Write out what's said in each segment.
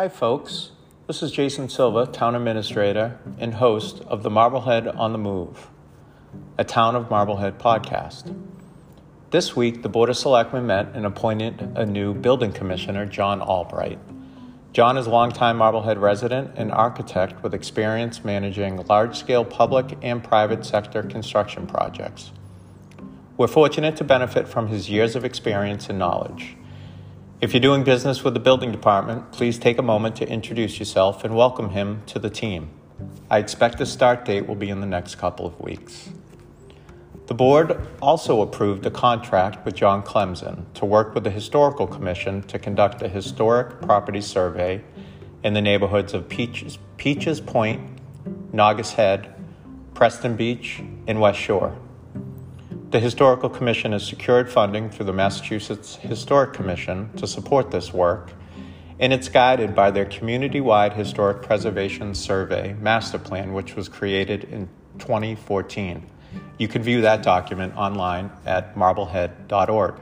Hi, folks. This is Jason Silva, Town Administrator and host of the Marblehead on the Move, a Town of Marblehead podcast. This week, the Board of Selectmen met and appointed a new building commissioner, John Albright. John is a longtime Marblehead resident and architect with experience managing large scale public and private sector construction projects. We're fortunate to benefit from his years of experience and knowledge. If you're doing business with the building department, please take a moment to introduce yourself and welcome him to the team. I expect the start date will be in the next couple of weeks. The board also approved a contract with John Clemson to work with the Historical Commission to conduct a historic property survey in the neighborhoods of Peaches, Peaches Point, Naugus Head, Preston Beach, and West Shore. The Historical Commission has secured funding through the Massachusetts Historic Commission to support this work, and it's guided by their community wide historic preservation survey master plan, which was created in 2014. You can view that document online at marblehead.org.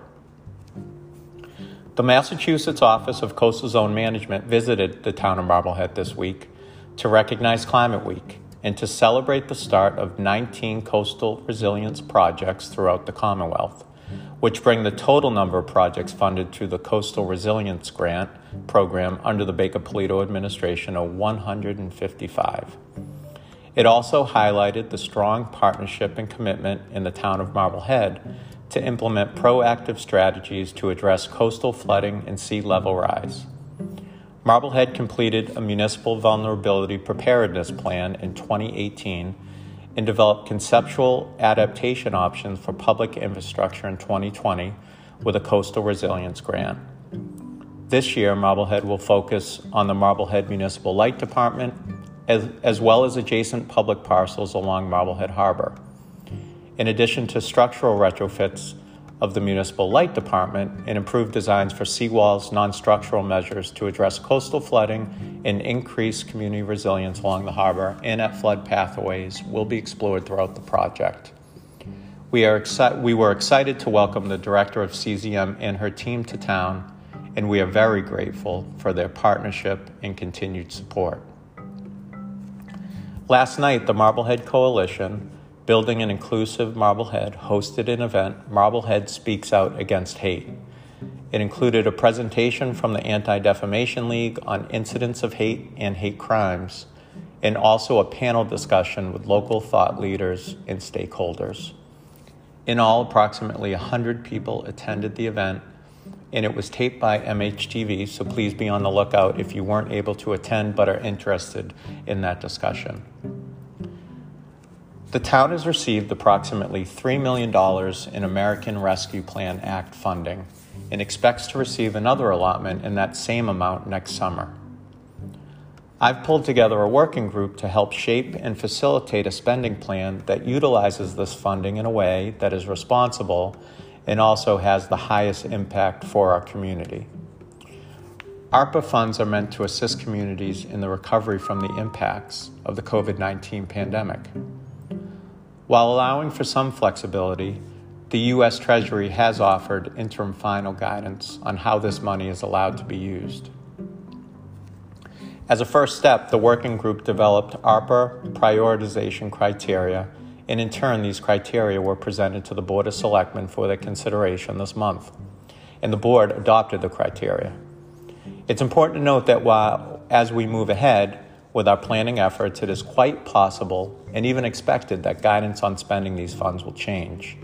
The Massachusetts Office of Coastal Zone Management visited the town of Marblehead this week to recognize Climate Week and to celebrate the start of 19 coastal resilience projects throughout the Commonwealth, which bring the total number of projects funded through the Coastal Resilience Grant program under the Baker Polito administration of 155. It also highlighted the strong partnership and commitment in the town of Marblehead to implement proactive strategies to address coastal flooding and sea level rise. Marblehead completed a municipal vulnerability preparedness plan in 2018 and developed conceptual adaptation options for public infrastructure in 2020 with a coastal resilience grant. This year, Marblehead will focus on the Marblehead Municipal Light Department as, as well as adjacent public parcels along Marblehead Harbor. In addition to structural retrofits, of the Municipal Light Department and improved designs for seawalls, non structural measures to address coastal flooding and increase community resilience along the harbor and at flood pathways will be explored throughout the project. We, are exci- we were excited to welcome the Director of CZM and her team to town, and we are very grateful for their partnership and continued support. Last night, the Marblehead Coalition Building an Inclusive Marblehead hosted an event, Marblehead Speaks Out Against Hate. It included a presentation from the Anti Defamation League on incidents of hate and hate crimes, and also a panel discussion with local thought leaders and stakeholders. In all, approximately 100 people attended the event, and it was taped by MHTV, so please be on the lookout if you weren't able to attend but are interested in that discussion. The town has received approximately $3 million in American Rescue Plan Act funding and expects to receive another allotment in that same amount next summer. I've pulled together a working group to help shape and facilitate a spending plan that utilizes this funding in a way that is responsible and also has the highest impact for our community. ARPA funds are meant to assist communities in the recovery from the impacts of the COVID 19 pandemic. While allowing for some flexibility, the U.S. Treasury has offered interim final guidance on how this money is allowed to be used. As a first step, the working group developed ARPA prioritization criteria, and in turn, these criteria were presented to the Board of Selectmen for their consideration this month, and the Board adopted the criteria. It's important to note that while, as we move ahead, with our planning efforts, it is quite possible and even expected that guidance on spending these funds will change.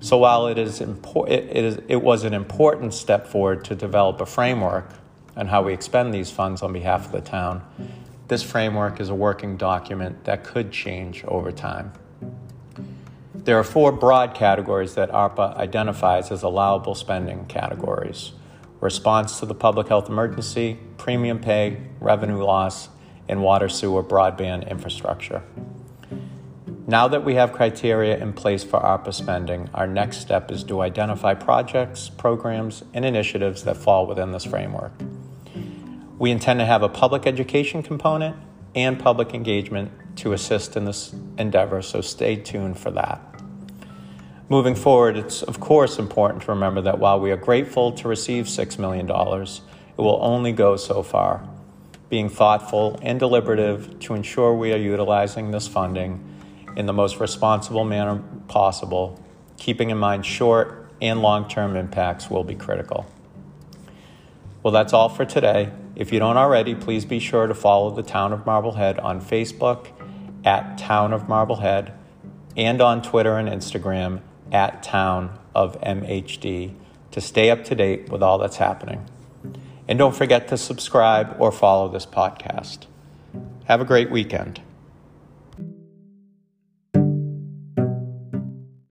So while it, is impor- it, is, it was an important step forward to develop a framework on how we expend these funds on behalf of the town, this framework is a working document that could change over time. There are four broad categories that ARPA identifies as allowable spending categories response to the public health emergency, premium pay, revenue loss, and water sewer broadband infrastructure. Now that we have criteria in place for ARPA spending, our next step is to identify projects, programs, and initiatives that fall within this framework. We intend to have a public education component and public engagement to assist in this endeavor, so stay tuned for that. Moving forward, it's of course important to remember that while we are grateful to receive $6 million, it will only go so far being thoughtful and deliberative to ensure we are utilizing this funding in the most responsible manner possible, keeping in mind short and long term impacts will be critical. Well, that's all for today. If you don't already, please be sure to follow the Town of Marblehead on Facebook at Town of Marblehead and on Twitter and Instagram at Town of MHD to stay up to date with all that's happening. And don't forget to subscribe or follow this podcast. Have a great weekend.